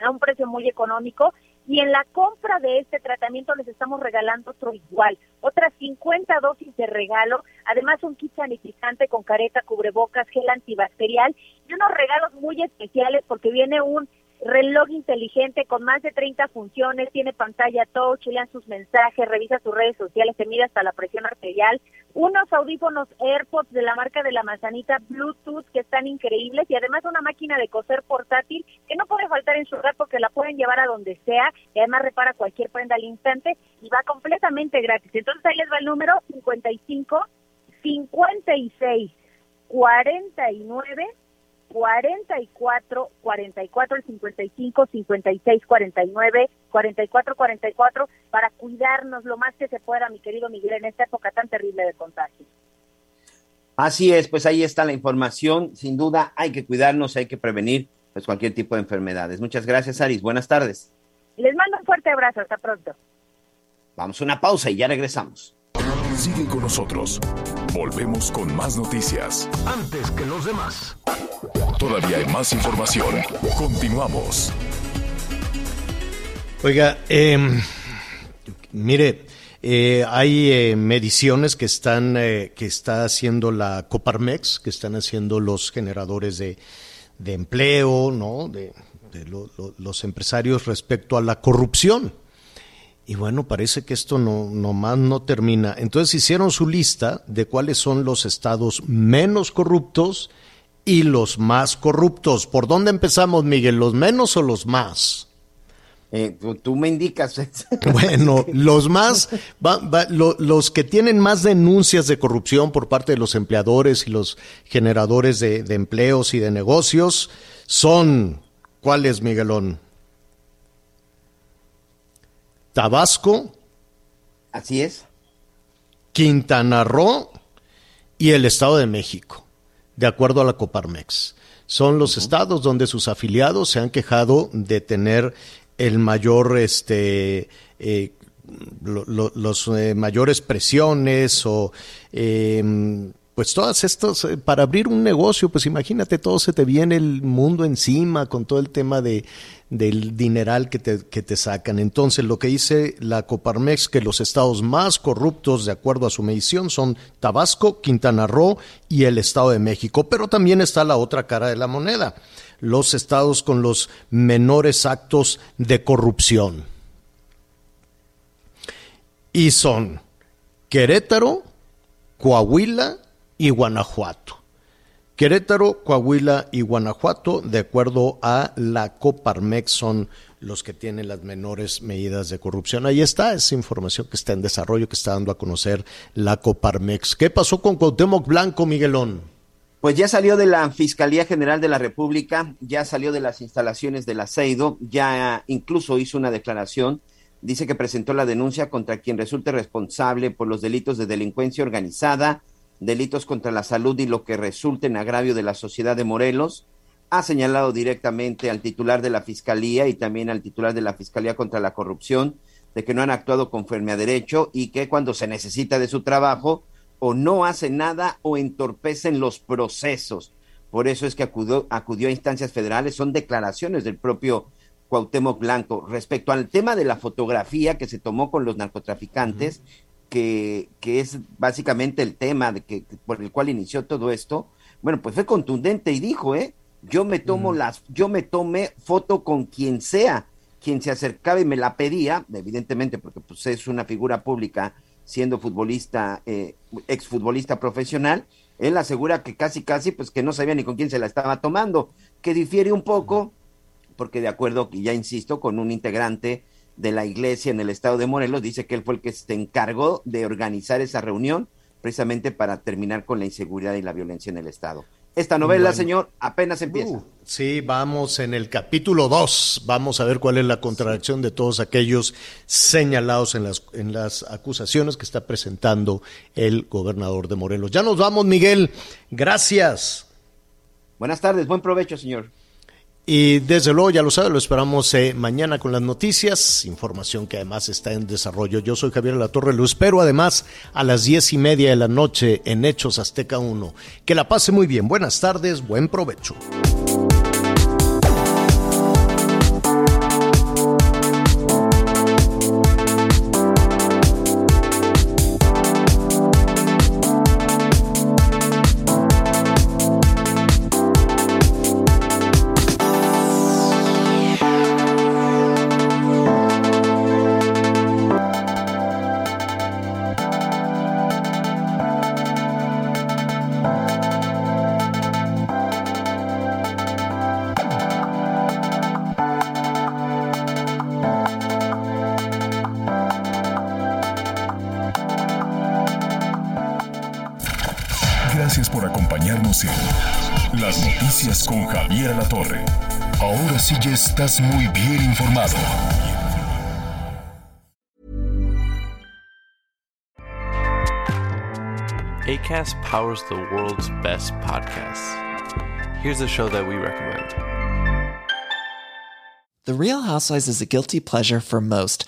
Speaker 10: a un precio muy económico y en la compra de este tratamiento les estamos regalando otro igual, otras 50 dosis de regalo, además un kit sanitizante con careta, cubrebocas, gel antibacterial y unos regalos muy especiales porque viene un reloj inteligente con más de 30 funciones, tiene pantalla touch, lean sus mensajes, revisa sus redes sociales, se mide hasta la presión arterial, unos audífonos AirPods de la marca de la manzanita Bluetooth que están increíbles y además una máquina de coser portátil que no puede faltar en su hogar porque la pueden llevar a donde sea y además repara cualquier prenda al instante y va completamente gratis. Entonces ahí les va el número 55 56 49 44 44 el 55 56 49 44 44 para cuidarnos lo más que se pueda, mi querido Miguel, en esta época tan terrible de contagio.
Speaker 1: Así es, pues ahí está la información. Sin duda hay que cuidarnos, hay que prevenir pues cualquier tipo de enfermedades. Muchas gracias, Aris. Buenas tardes.
Speaker 10: Les mando un fuerte abrazo. Hasta pronto.
Speaker 1: Vamos a una pausa y ya regresamos.
Speaker 7: Sigue con nosotros. Volvemos con más noticias.
Speaker 8: Antes que los demás.
Speaker 7: Todavía hay más información. Continuamos.
Speaker 2: Oiga, em, mire, eh, hay eh, mediciones que están eh, que está haciendo la Coparmex, que están haciendo los generadores de, de empleo, ¿no? De, de lo- lo- los empresarios respecto a la corrupción. Y bueno, parece que esto no nomás no termina. Entonces hicieron su lista de cuáles son los estados menos corruptos y los más corruptos. ¿Por dónde empezamos, Miguel? ¿Los menos o los más?
Speaker 1: Eh, tú- tú me indicas. <laughs>
Speaker 2: Bueno, los más, va- va- lo- los que tienen más denuncias de corrupción por parte de los empleadores y los generadores de, de empleos y de negocios son, ¿cuáles, Miguelón? Tabasco,
Speaker 1: Así es.
Speaker 2: Quintana Roo y el Estado de México, de acuerdo a la Coparmex. Son los estados donde sus afiliados se han quejado de tener el mayor, este, eh, lo- lo- los eh, mayores presiones o eh, pues todas estas, eh, para abrir un negocio, pues imagínate, todo se te viene el mundo encima con todo el tema de, del dineral que te, que te sacan. Entonces, lo que dice la Coparmex, que los estados más corruptos, de acuerdo a su medición, son Tabasco, Quintana Roo y el Estado de México. Pero también está la otra cara de la moneda, los estados con los menores actos de corrupción. Y son Querétaro, Coahuila y Guanajuato. Querétaro, Coahuila y Guanajuato, de acuerdo a la Coparmex, son los que tienen las menores medidas de corrupción. Ahí está, esa información que está en desarrollo, que está dando a conocer la Coparmex. ¿Qué pasó con Cuauhtémoc Blanco, Miguelón?
Speaker 1: Pues ya salió de la Fiscalía General de la República, ya salió de las instalaciones del aceido, ya incluso hizo una declaración, dice que presentó la denuncia contra quien resulte responsable por los delitos de delincuencia organizada, delitos contra la salud y lo que resulte en agravio de la sociedad de Morelos. Ha señalado directamente al titular de la Fiscalía y también al titular de la Fiscalía contra la Corrupción de que no han actuado conforme a derecho y que cuando se necesita de su trabajo o no hacen nada o entorpecen los procesos. Por eso es que acudió, acudió a instancias federales, son declaraciones del propio Cuauhtémoc Blanco. Respecto al tema de la fotografía que se tomó con los narcotraficantes, que, que es básicamente el tema de que, por el cual inició todo esto, bueno, pues fue contundente y dijo, ¿eh? Yo me tomo las, yo me tomé foto con quien sea, quien se acercaba y me la pedía, evidentemente porque pues es una figura pública siendo futbolista, eh, exfutbolista profesional, él asegura que casi casi pues que no sabía ni con quién se la estaba tomando, que difiere un poco, porque de acuerdo, y ya insisto, con un integrante de la iglesia en el estado de Morelos, dice que él fue el que se encargó de organizar esa reunión precisamente para terminar con la inseguridad y la violencia en el estado. Esta novela, señor, apenas empieza. Uh,
Speaker 2: sí, vamos en el capítulo 2. Vamos a ver cuál es la contradicción de todos aquellos señalados en las, en las acusaciones que está presentando el gobernador de Morelos. Ya nos vamos, Miguel. Gracias.
Speaker 1: Buenas tardes, buen provecho, señor.
Speaker 2: Y desde luego, ya lo sabe, lo esperamos eh, mañana con las noticias, información que además está en desarrollo. Yo soy Javier La Torre, lo espero además a las diez y media de la noche en Hechos Azteca 1. Que la pase muy bien, buenas tardes, buen provecho.
Speaker 7: Ahora ya estás muy bien informado.
Speaker 11: ACAST powers the world's best podcasts. Here's a show that we recommend.
Speaker 12: The Real Housewives is a guilty pleasure for most,